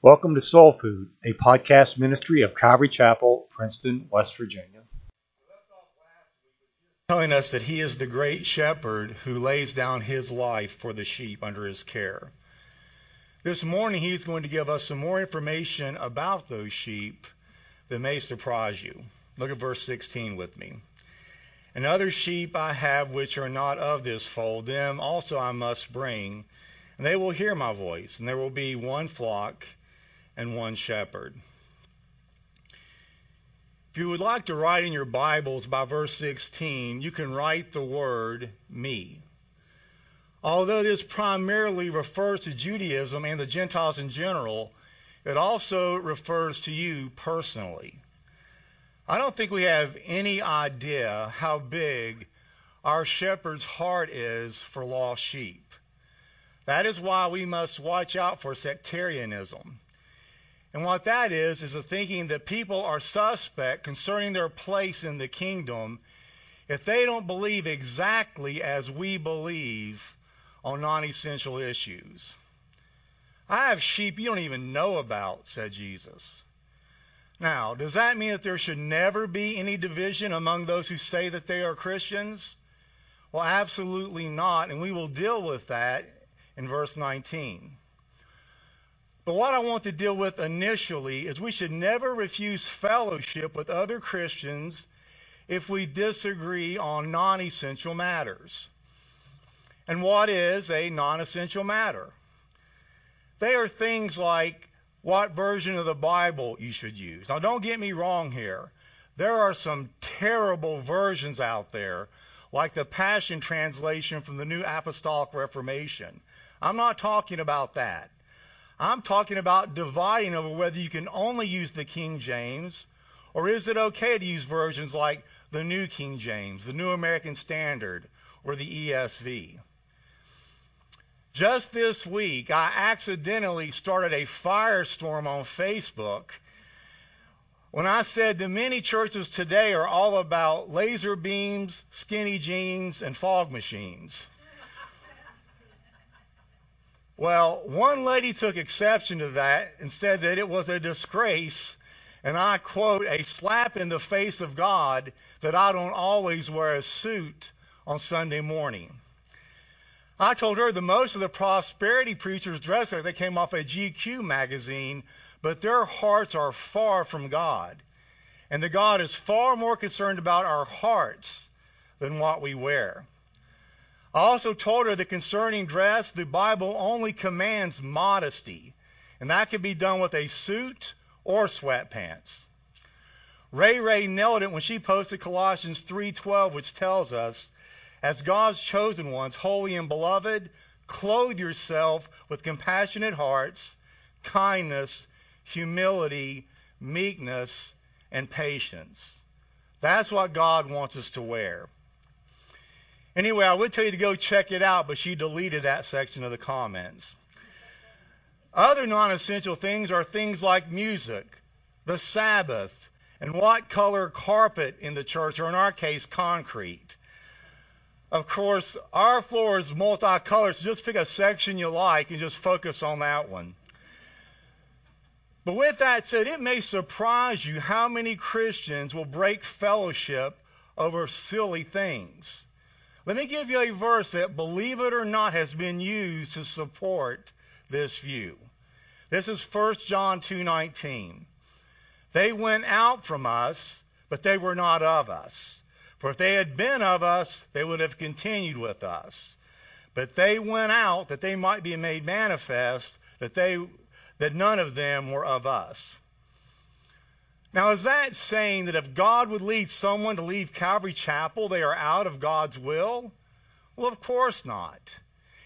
Welcome to Soul Food, a podcast ministry of Calvary Chapel, Princeton, West Virginia. Telling us that he is the great shepherd who lays down his life for the sheep under his care. This morning, he's going to give us some more information about those sheep that may surprise you. Look at verse 16 with me. And other sheep I have which are not of this fold, them also I must bring, and they will hear my voice, and there will be one flock and one shepherd. If you would like to write in your Bibles by verse 16, you can write the word me. Although this primarily refers to Judaism and the Gentiles in general, it also refers to you personally. I don't think we have any idea how big our shepherd's heart is for lost sheep. That is why we must watch out for sectarianism. And what that is, is a thinking that people are suspect concerning their place in the kingdom if they don't believe exactly as we believe on non essential issues. I have sheep you don't even know about, said Jesus. Now, does that mean that there should never be any division among those who say that they are Christians? Well, absolutely not, and we will deal with that in verse 19. But what I want to deal with initially is we should never refuse fellowship with other Christians if we disagree on non essential matters. And what is a non essential matter? They are things like what version of the Bible you should use. Now, don't get me wrong here. There are some terrible versions out there, like the Passion Translation from the New Apostolic Reformation. I'm not talking about that. I'm talking about dividing over whether you can only use the King James or is it okay to use versions like the New King James, the New American Standard, or the ESV. Just this week, I accidentally started a firestorm on Facebook when I said the many churches today are all about laser beams, skinny jeans, and fog machines. Well, one lady took exception to that and said that it was a disgrace, and I quote, a slap in the face of God that I don't always wear a suit on Sunday morning. I told her that most of the prosperity preachers dress like they came off a GQ magazine, but their hearts are far from God. And that God is far more concerned about our hearts than what we wear. I also told her that concerning dress, the Bible only commands modesty, and that can be done with a suit or sweatpants. Ray Ray nailed it when she posted Colossians 3:12, which tells us, "As God's chosen ones, holy and beloved, clothe yourself with compassionate hearts, kindness, humility, meekness, and patience." That's what God wants us to wear. Anyway, I would tell you to go check it out, but she deleted that section of the comments. Other non essential things are things like music, the Sabbath, and what color carpet in the church, or in our case, concrete. Of course, our floor is multicolored, so just pick a section you like and just focus on that one. But with that said, it may surprise you how many Christians will break fellowship over silly things. Let me give you a verse that, believe it or not, has been used to support this view. This is 1 John 2:19. They went out from us, but they were not of us. For if they had been of us, they would have continued with us. But they went out that they might be made manifest that they that none of them were of us. Now, is that saying that if God would lead someone to leave Calvary Chapel, they are out of God's will? Well, of course not.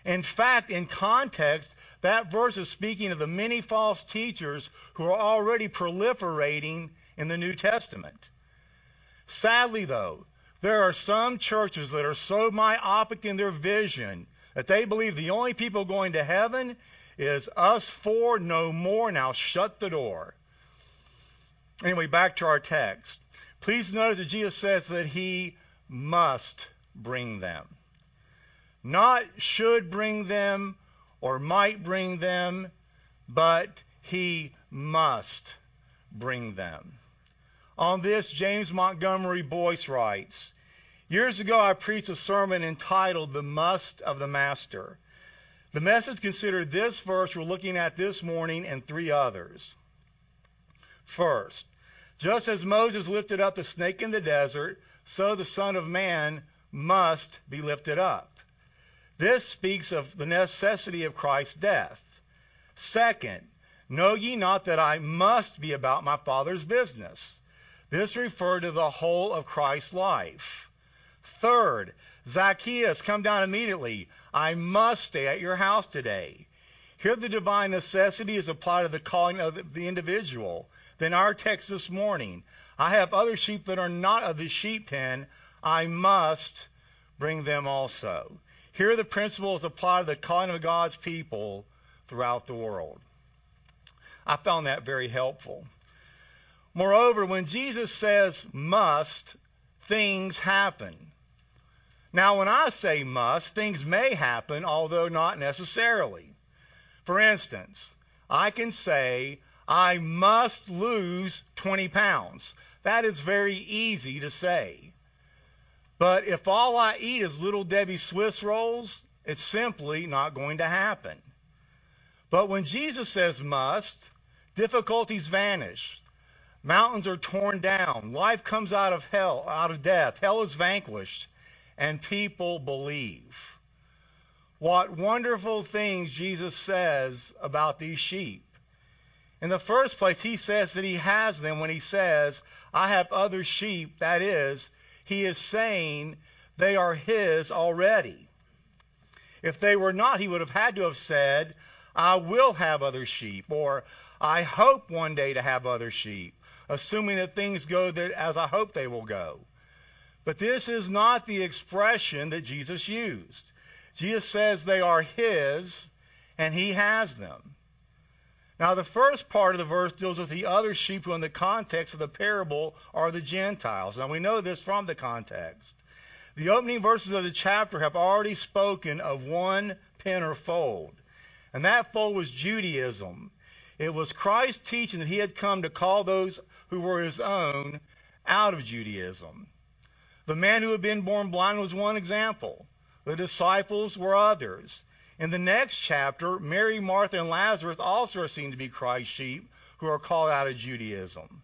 In fact, in context, that verse is speaking of the many false teachers who are already proliferating in the New Testament. Sadly, though, there are some churches that are so myopic in their vision that they believe the only people going to heaven is us four, no more. Now shut the door. Anyway, back to our text. Please notice that Jesus says that he must bring them. Not should bring them or might bring them, but he must bring them. On this, James Montgomery Boice writes, Years ago, I preached a sermon entitled The Must of the Master. The message considered this verse we're looking at this morning and three others. First, just as Moses lifted up the snake in the desert, so the Son of Man must be lifted up. This speaks of the necessity of Christ's death. Second, know ye not that I must be about my Father's business? This referred to the whole of Christ's life. Third, Zacchaeus, come down immediately. I must stay at your house today. Here the divine necessity is applied to the calling of the individual. Then our text this morning, I have other sheep that are not of the sheep pen. I must bring them also. Here the principle is applied to the calling of God's people throughout the world. I found that very helpful. Moreover, when Jesus says must, things happen. Now, when I say must, things may happen, although not necessarily. For instance, I can say, I must lose 20 pounds. That is very easy to say. But if all I eat is Little Debbie Swiss rolls, it's simply not going to happen. But when Jesus says must, difficulties vanish. Mountains are torn down. Life comes out of hell, out of death. Hell is vanquished and people believe. What wonderful things Jesus says about these sheep. In the first place, he says that he has them when he says, I have other sheep. That is, he is saying they are his already. If they were not, he would have had to have said, I will have other sheep, or I hope one day to have other sheep, assuming that things go as I hope they will go. But this is not the expression that Jesus used. Jesus says they are his and he has them. Now, the first part of the verse deals with the other sheep who, in the context of the parable, are the Gentiles. Now, we know this from the context. The opening verses of the chapter have already spoken of one pen or fold, and that fold was Judaism. It was Christ teaching that he had come to call those who were his own out of Judaism. The man who had been born blind was one example. The disciples were others. In the next chapter, Mary, Martha, and Lazarus also are seen to be Christ's sheep who are called out of Judaism.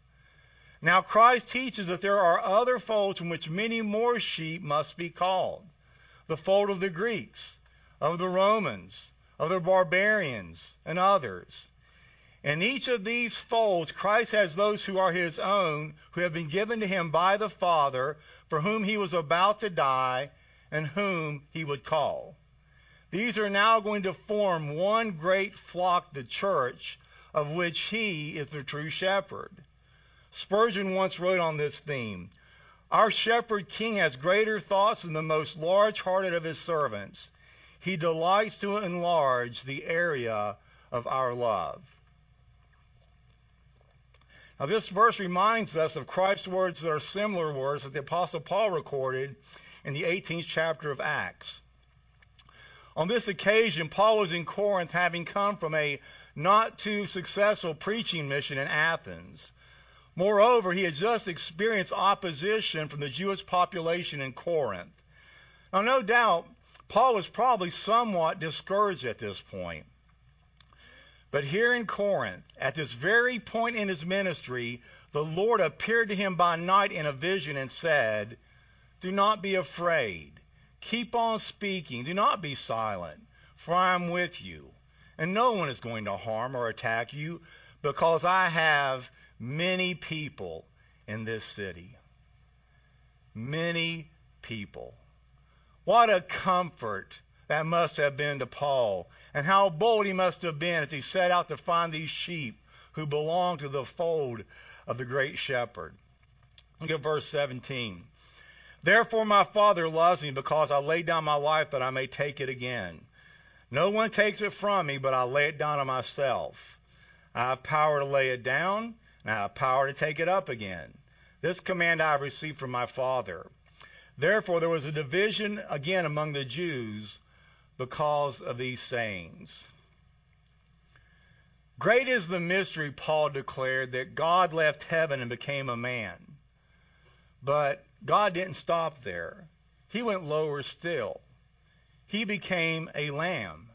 Now, Christ teaches that there are other folds from which many more sheep must be called. The fold of the Greeks, of the Romans, of the barbarians, and others. In each of these folds, Christ has those who are his own, who have been given to him by the Father, for whom he was about to die and whom he would call. These are now going to form one great flock, the church, of which he is the true shepherd. Spurgeon once wrote on this theme Our shepherd king has greater thoughts than the most large hearted of his servants. He delights to enlarge the area of our love. Now, this verse reminds us of Christ's words that are similar words that the Apostle Paul recorded in the 18th chapter of Acts. On this occasion, Paul was in Corinth having come from a not too successful preaching mission in Athens. Moreover, he had just experienced opposition from the Jewish population in Corinth. Now, no doubt, Paul was probably somewhat discouraged at this point. But here in Corinth, at this very point in his ministry, the Lord appeared to him by night in a vision and said, Do not be afraid. Keep on speaking. Do not be silent, for I am with you. And no one is going to harm or attack you because I have many people in this city. Many people. What a comfort that must have been to Paul, and how bold he must have been as he set out to find these sheep who belong to the fold of the great shepherd. Look at verse 17. Therefore my Father loves me because I lay down my life that I may take it again. No one takes it from me, but I lay it down on myself. I have power to lay it down, and I have power to take it up again. This command I have received from my Father. Therefore there was a division again among the Jews because of these sayings. Great is the mystery, Paul declared, that God left heaven and became a man. But God didn't stop there. He went lower still. He became a lamb.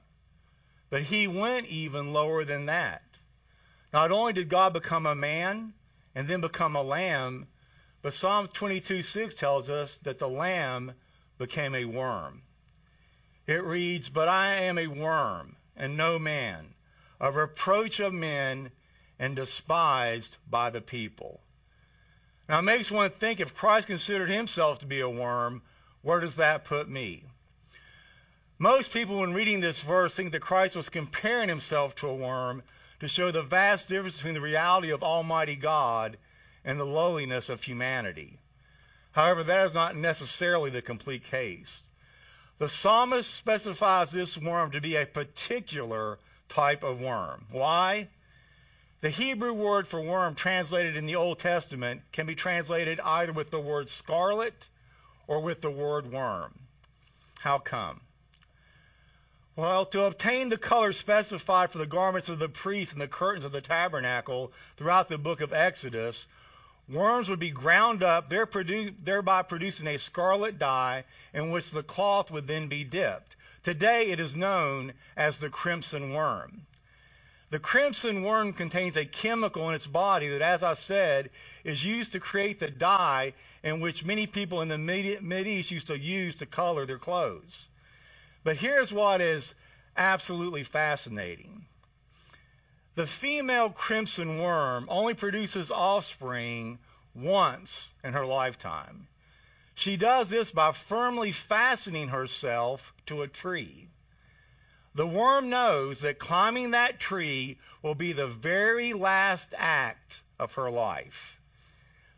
But he went even lower than that. Not only did God become a man and then become a lamb, but Psalm 22:6 tells us that the lamb became a worm. It reads, But I am a worm and no man, a reproach of men and despised by the people. Now it makes one think if Christ considered himself to be a worm, where does that put me? Most people, when reading this verse, think that Christ was comparing himself to a worm to show the vast difference between the reality of Almighty God and the lowliness of humanity. However, that is not necessarily the complete case. The psalmist specifies this worm to be a particular type of worm. Why? The Hebrew word for worm translated in the Old Testament can be translated either with the word scarlet or with the word worm. How come? Well, to obtain the color specified for the garments of the priests and the curtains of the tabernacle throughout the book of Exodus, worms would be ground up, thereby producing a scarlet dye in which the cloth would then be dipped. Today it is known as the crimson worm. The crimson worm contains a chemical in its body that, as I said, is used to create the dye in which many people in the Mid East used to use to color their clothes. But here's what is absolutely fascinating. The female crimson worm only produces offspring once in her lifetime. She does this by firmly fastening herself to a tree. The worm knows that climbing that tree will be the very last act of her life.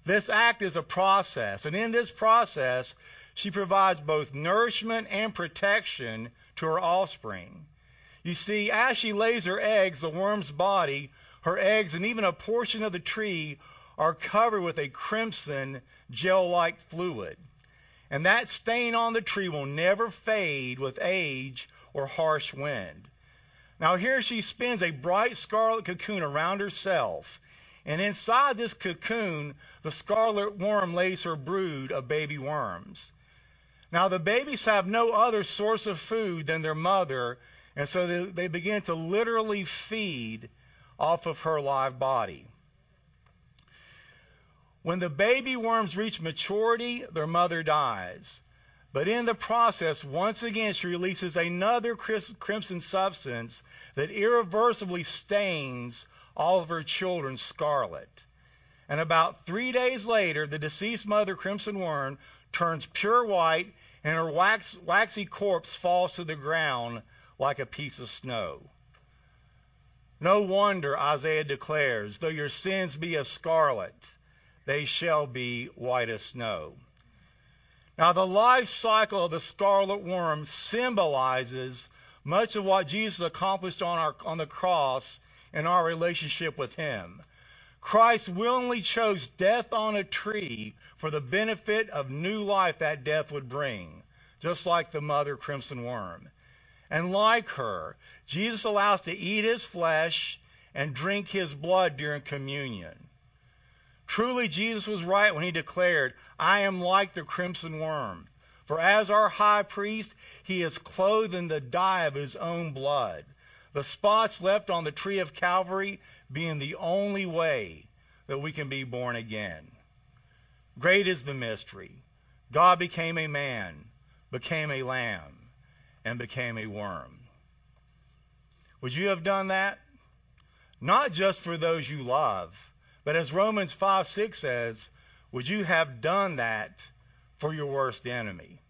This act is a process, and in this process, she provides both nourishment and protection to her offspring. You see, as she lays her eggs, the worm's body, her eggs, and even a portion of the tree are covered with a crimson gel like fluid. And that stain on the tree will never fade with age or harsh wind. Now, here she spins a bright scarlet cocoon around herself. And inside this cocoon, the scarlet worm lays her brood of baby worms. Now, the babies have no other source of food than their mother, and so they, they begin to literally feed off of her live body. When the baby worms reach maturity, their mother dies. But in the process, once again, she releases another crimson substance that irreversibly stains all of her children scarlet. And about three days later, the deceased mother, crimson worm, turns pure white and her wax, waxy corpse falls to the ground like a piece of snow. No wonder Isaiah declares, though your sins be as scarlet, they shall be white as snow. Now, the life cycle of the scarlet worm symbolizes much of what Jesus accomplished on, our, on the cross in our relationship with Him. Christ willingly chose death on a tree for the benefit of new life that death would bring, just like the mother crimson worm. And like her, Jesus allows to eat his flesh and drink his blood during communion. Truly, Jesus was right when he declared, I am like the crimson worm. For as our high priest, he is clothed in the dye of his own blood the spots left on the tree of Calvary being the only way that we can be born again. Great is the mystery. God became a man, became a lamb, and became a worm. Would you have done that? Not just for those you love, but as Romans 5 6 says, would you have done that for your worst enemy?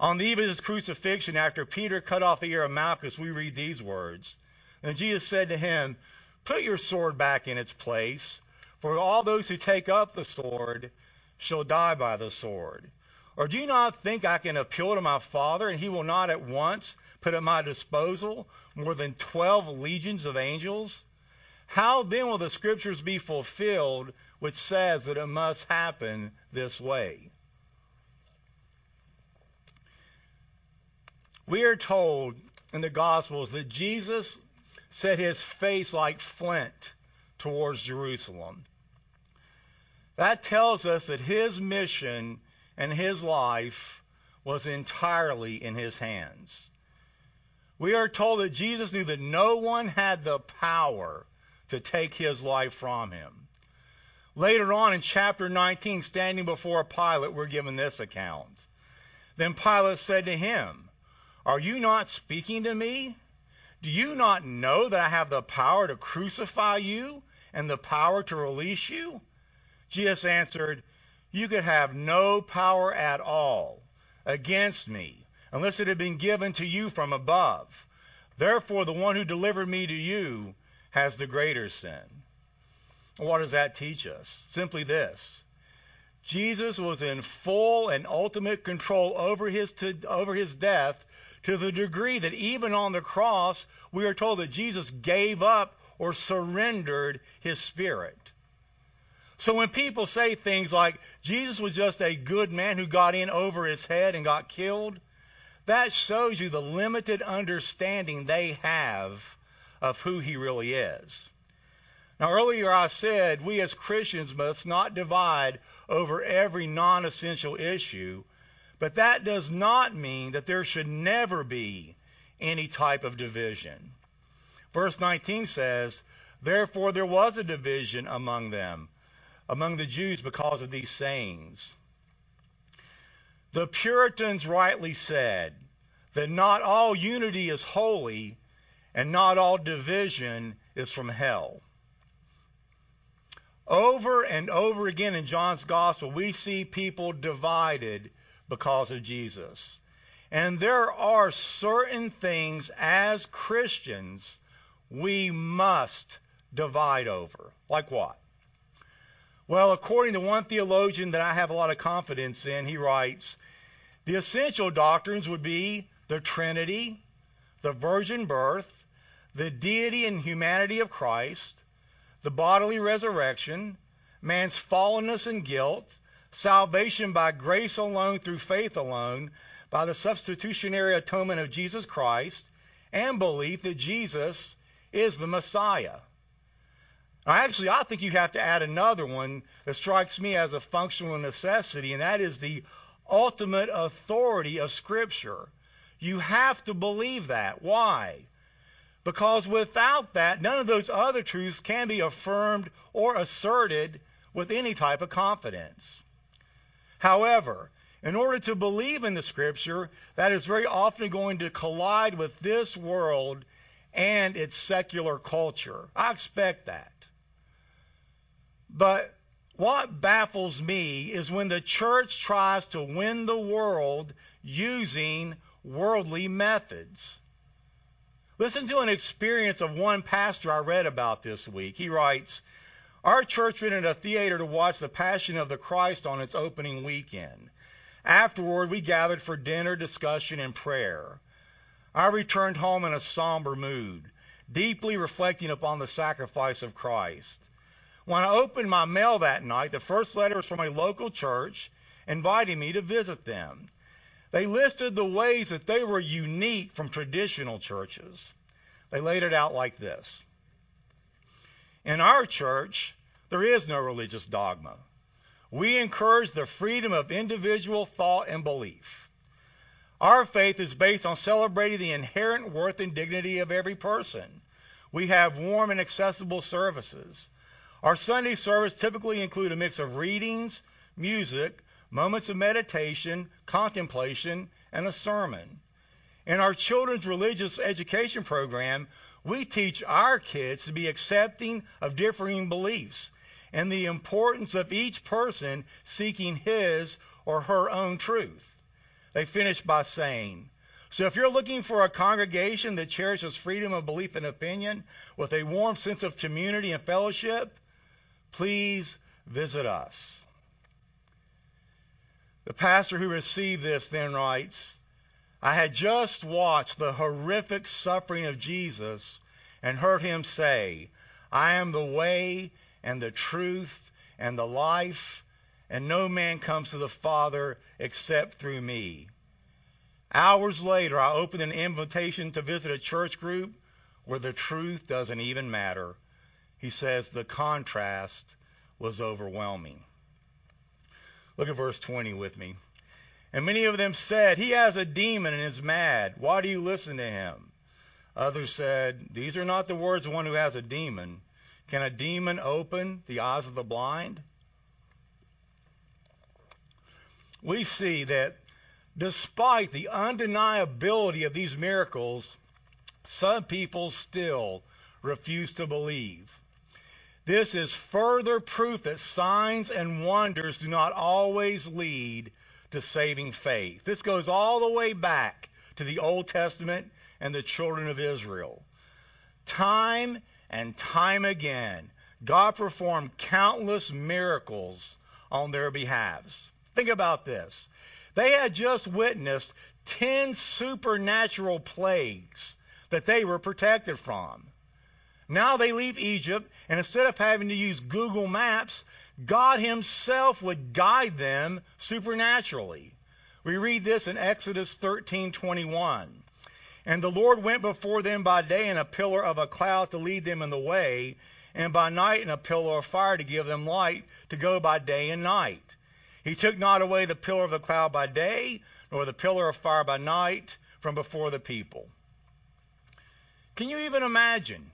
On the eve of his crucifixion, after Peter cut off the ear of Malchus, we read these words. And Jesus said to him, Put your sword back in its place, for all those who take up the sword shall die by the sword. Or do you not think I can appeal to my Father, and he will not at once put at my disposal more than twelve legions of angels? How then will the scriptures be fulfilled which says that it must happen this way? We are told in the Gospels that Jesus set his face like flint towards Jerusalem. That tells us that his mission and his life was entirely in his hands. We are told that Jesus knew that no one had the power to take his life from him. Later on in chapter 19, standing before Pilate, we're given this account. Then Pilate said to him, Are you not speaking to me? Do you not know that I have the power to crucify you and the power to release you? Jesus answered, You could have no power at all against me unless it had been given to you from above. Therefore, the one who delivered me to you has the greater sin. What does that teach us? Simply this. Jesus was in full and ultimate control over his, to, over his death to the degree that even on the cross, we are told that Jesus gave up or surrendered his spirit. So when people say things like Jesus was just a good man who got in over his head and got killed, that shows you the limited understanding they have of who he really is. Now, earlier I said we as Christians must not divide over every non essential issue, but that does not mean that there should never be any type of division. Verse 19 says, Therefore there was a division among them among the Jews because of these sayings. The Puritans rightly said that not all unity is holy and not all division is from hell. Over and over again in John's gospel, we see people divided because of Jesus. And there are certain things as Christians we must divide over. Like what? Well, according to one theologian that I have a lot of confidence in, he writes, the essential doctrines would be the Trinity, the virgin birth, the deity and humanity of Christ, the bodily resurrection, man's fallenness and guilt, salvation by grace alone through faith alone, by the substitutionary atonement of Jesus Christ, and belief that Jesus is the Messiah. Actually, I think you have to add another one that strikes me as a functional necessity, and that is the ultimate authority of Scripture. You have to believe that. Why? Because without that, none of those other truths can be affirmed or asserted with any type of confidence. However, in order to believe in the Scripture, that is very often going to collide with this world and its secular culture. I expect that. But what baffles me is when the church tries to win the world using worldly methods. Listen to an experience of one pastor I read about this week. He writes, Our church rented a theater to watch The Passion of the Christ on its opening weekend. Afterward, we gathered for dinner, discussion, and prayer. I returned home in a somber mood, deeply reflecting upon the sacrifice of Christ. When I opened my mail that night, the first letter was from a local church inviting me to visit them. They listed the ways that they were unique from traditional churches. They laid it out like this In our church, there is no religious dogma. We encourage the freedom of individual thought and belief. Our faith is based on celebrating the inherent worth and dignity of every person. We have warm and accessible services. Our Sunday service typically include a mix of readings, music, moments of meditation, contemplation, and a sermon. In our children's religious education program, we teach our kids to be accepting of differing beliefs and the importance of each person seeking his or her own truth. They finish by saying, so if you're looking for a congregation that cherishes freedom of belief and opinion with a warm sense of community and fellowship, Please visit us. The pastor who received this then writes, I had just watched the horrific suffering of Jesus and heard him say, I am the way and the truth and the life, and no man comes to the Father except through me. Hours later, I opened an invitation to visit a church group where the truth doesn't even matter. He says the contrast was overwhelming. Look at verse 20 with me. And many of them said, He has a demon and is mad. Why do you listen to him? Others said, These are not the words of one who has a demon. Can a demon open the eyes of the blind? We see that despite the undeniability of these miracles, some people still refuse to believe. This is further proof that signs and wonders do not always lead to saving faith. This goes all the way back to the Old Testament and the children of Israel. Time and time again, God performed countless miracles on their behalves. Think about this. They had just witnessed 10 supernatural plagues that they were protected from. Now they leave Egypt, and instead of having to use Google Maps, God Himself would guide them supernaturally. We read this in Exodus 13:21. And the Lord went before them by day in a pillar of a cloud to lead them in the way, and by night in a pillar of fire to give them light to go by day and night. He took not away the pillar of the cloud by day, nor the pillar of fire by night from before the people. Can you even imagine?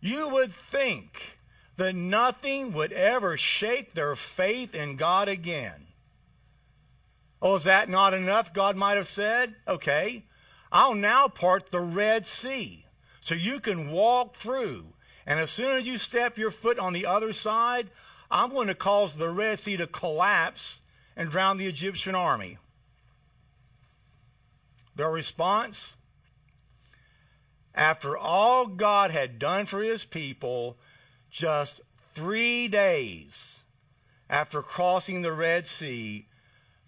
You would think that nothing would ever shake their faith in God again. Oh, is that not enough? God might have said. Okay. I'll now part the Red Sea so you can walk through. And as soon as you step your foot on the other side, I'm going to cause the Red Sea to collapse and drown the Egyptian army. Their response? After all God had done for his people, just three days after crossing the Red Sea,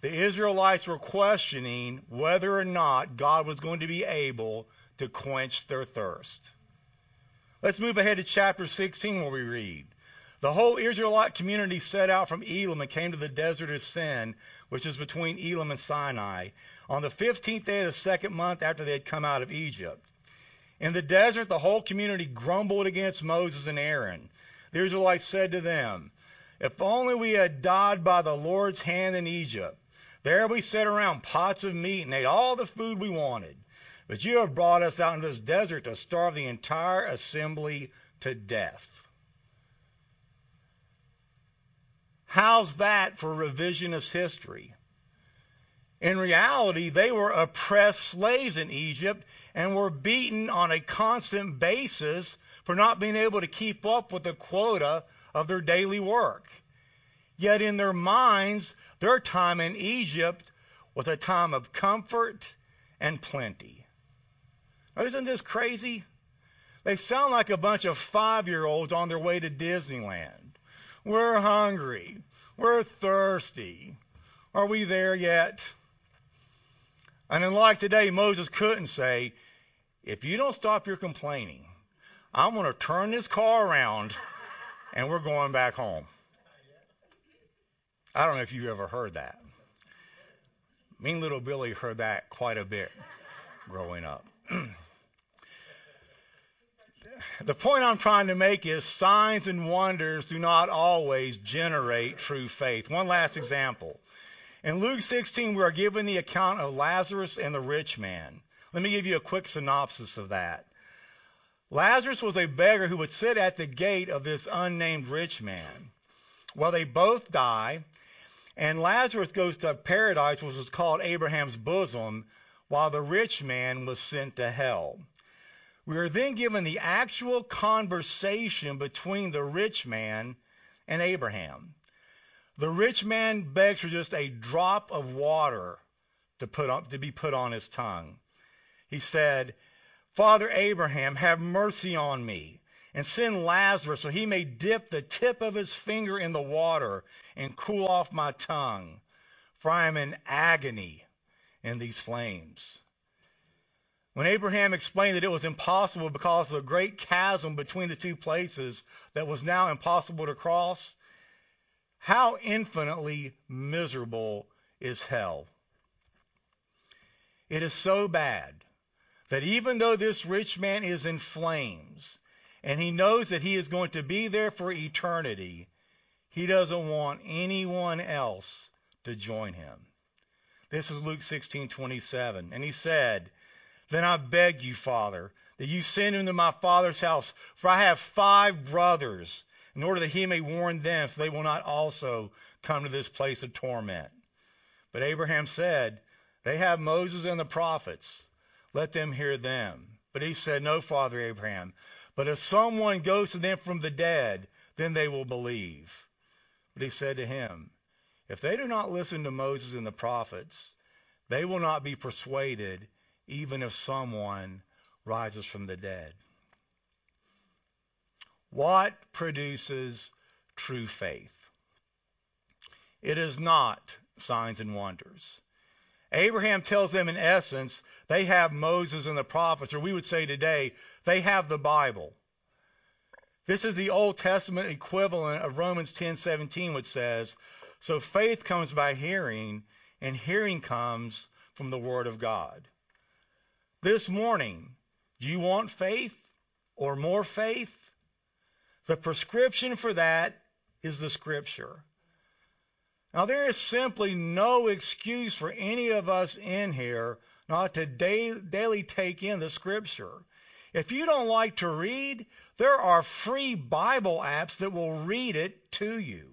the Israelites were questioning whether or not God was going to be able to quench their thirst. Let's move ahead to chapter 16 where we read. The whole Israelite community set out from Elim and came to the desert of Sin, which is between Elim and Sinai, on the 15th day of the second month after they had come out of Egypt. In the desert, the whole community grumbled against Moses and Aaron. The Israelites said to them, If only we had died by the Lord's hand in Egypt. There we sat around pots of meat and ate all the food we wanted. But you have brought us out into this desert to starve the entire assembly to death. How's that for revisionist history? In reality, they were oppressed slaves in Egypt and were beaten on a constant basis for not being able to keep up with the quota of their daily work. Yet in their minds, their time in Egypt was a time of comfort and plenty. Now, isn't this crazy? They sound like a bunch of five year olds on their way to Disneyland. We're hungry. We're thirsty. Are we there yet? And unlike today, Moses couldn't say, if you don't stop your complaining, I'm going to turn this car around and we're going back home. I don't know if you've ever heard that. Mean little Billy heard that quite a bit growing up. the point I'm trying to make is signs and wonders do not always generate true faith. One last example. In Luke 16, we are given the account of Lazarus and the rich man. Let me give you a quick synopsis of that. Lazarus was a beggar who would sit at the gate of this unnamed rich man. Well, they both die, and Lazarus goes to paradise, which was called Abraham's bosom, while the rich man was sent to hell. We are then given the actual conversation between the rich man and Abraham. The rich man begs for just a drop of water to, put on, to be put on his tongue. He said, Father Abraham, have mercy on me and send Lazarus so he may dip the tip of his finger in the water and cool off my tongue, for I am in agony in these flames. When Abraham explained that it was impossible because of the great chasm between the two places that was now impossible to cross, how infinitely miserable is hell? It is so bad that even though this rich man is in flames and he knows that he is going to be there for eternity, he doesn't want anyone else to join him. This is Luke 16:27. And he said, "Then I beg you, Father, that you send him to my father's house, for I have five brothers, in order that he may warn them, so they will not also come to this place of torment." But Abraham said, "They have Moses and the prophets. Let them hear them." But he said, "No, Father Abraham, but if someone goes to them from the dead, then they will believe." But he said to him, If they do not listen to Moses and the prophets, they will not be persuaded, even if someone rises from the dead. What produces true faith? It is not signs and wonders. Abraham tells them, in essence, they have Moses and the prophets, or we would say today, they have the Bible. This is the Old Testament equivalent of Romans 10:17 which says, "So faith comes by hearing, and hearing comes from the word of God." This morning, do you want faith or more faith? The prescription for that is the scripture. Now there is simply no excuse for any of us in here not to daily take in the scripture. If you don't like to read, there are free Bible apps that will read it to you.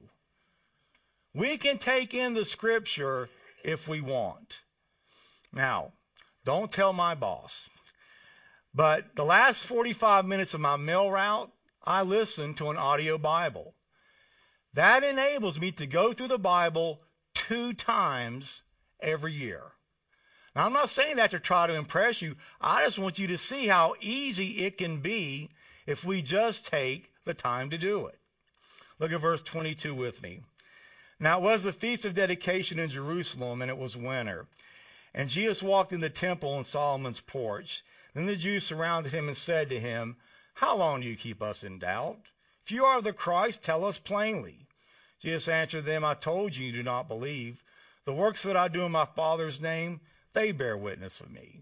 We can take in the scripture if we want. Now, don't tell my boss. But the last 45 minutes of my mail route, I listen to an audio Bible. That enables me to go through the Bible two times every year. Now, I'm not saying that to try to impress you. I just want you to see how easy it can be if we just take the time to do it. Look at verse 22 with me. Now it was the feast of dedication in Jerusalem, and it was winter. And Jesus walked in the temple in Solomon's porch. Then the Jews surrounded him and said to him, How long do you keep us in doubt? If you are the Christ, tell us plainly. Jesus answered them, I told you you do not believe. The works that I do in my Father's name, they bear witness of me.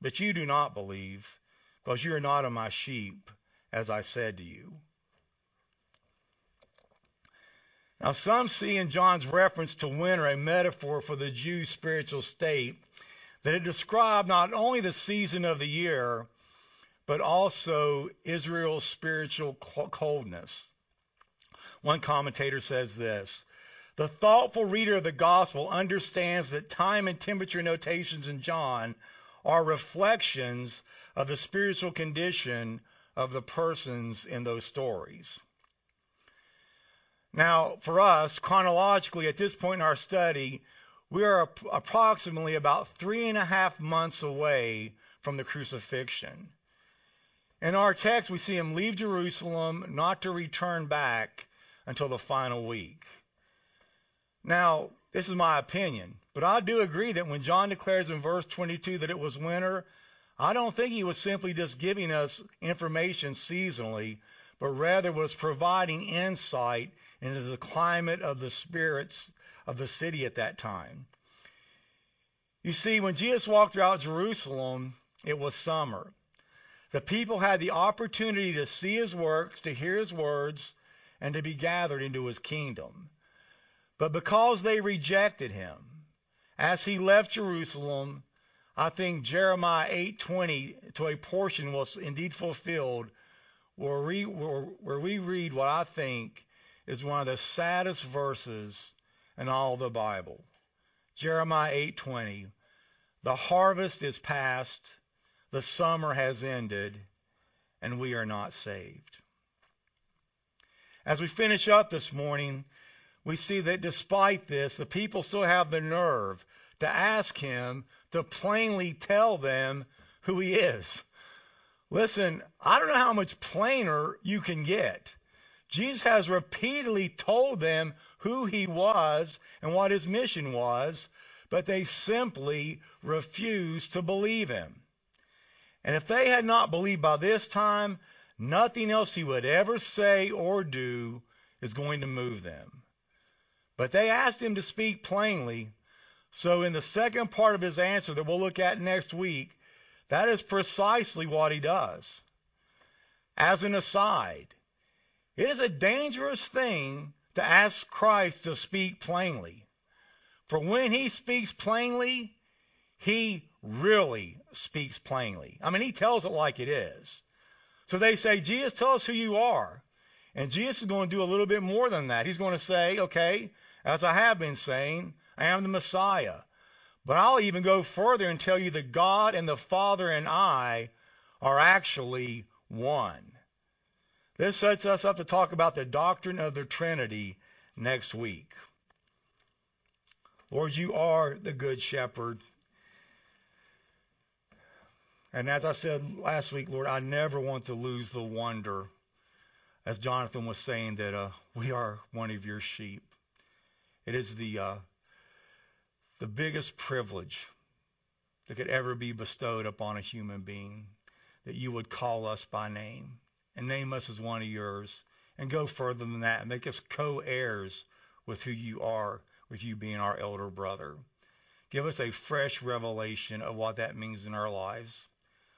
But you do not believe, because you are not of my sheep, as I said to you. Now, some see in John's reference to winter a metaphor for the Jews' spiritual state, that it described not only the season of the year, but also Israel's spiritual coldness. One commentator says this the thoughtful reader of the gospel understands that time and temperature notations in John are reflections of the spiritual condition of the persons in those stories. Now, for us, chronologically, at this point in our study, we are approximately about three and a half months away from the crucifixion. In our text, we see him leave Jerusalem not to return back until the final week. Now, this is my opinion, but I do agree that when John declares in verse 22 that it was winter, I don't think he was simply just giving us information seasonally, but rather was providing insight into the climate of the spirits of the city at that time. You see, when Jesus walked throughout Jerusalem, it was summer. The people had the opportunity to see his works, to hear his words, and to be gathered into his kingdom. But because they rejected him, as he left Jerusalem, I think Jeremiah 8:20 to a portion was indeed fulfilled, where we, where, where we read what I think is one of the saddest verses in all the Bible. Jeremiah 8:20, "The harvest is past, the summer has ended, and we are not saved." As we finish up this morning, we see that despite this, the people still have the nerve to ask him to plainly tell them who he is. Listen, I don't know how much plainer you can get. Jesus has repeatedly told them who he was and what his mission was, but they simply refuse to believe him. And if they had not believed by this time, nothing else he would ever say or do is going to move them. But they asked him to speak plainly. So in the second part of his answer that we'll look at next week, That is precisely what he does. As an aside, it is a dangerous thing to ask Christ to speak plainly. For when he speaks plainly, he really speaks plainly. I mean, he tells it like it is. So they say, Jesus, tell us who you are. And Jesus is going to do a little bit more than that. He's going to say, okay, as I have been saying, I am the Messiah. But I'll even go further and tell you that God and the Father and I are actually one. This sets us up to talk about the doctrine of the Trinity next week. Lord, you are the good shepherd. And as I said last week, Lord, I never want to lose the wonder, as Jonathan was saying, that uh, we are one of your sheep. It is the uh, the biggest privilege that could ever be bestowed upon a human being, that you would call us by name and name us as one of yours, and go further than that, and make us co-heirs with who you are, with you being our elder brother. Give us a fresh revelation of what that means in our lives.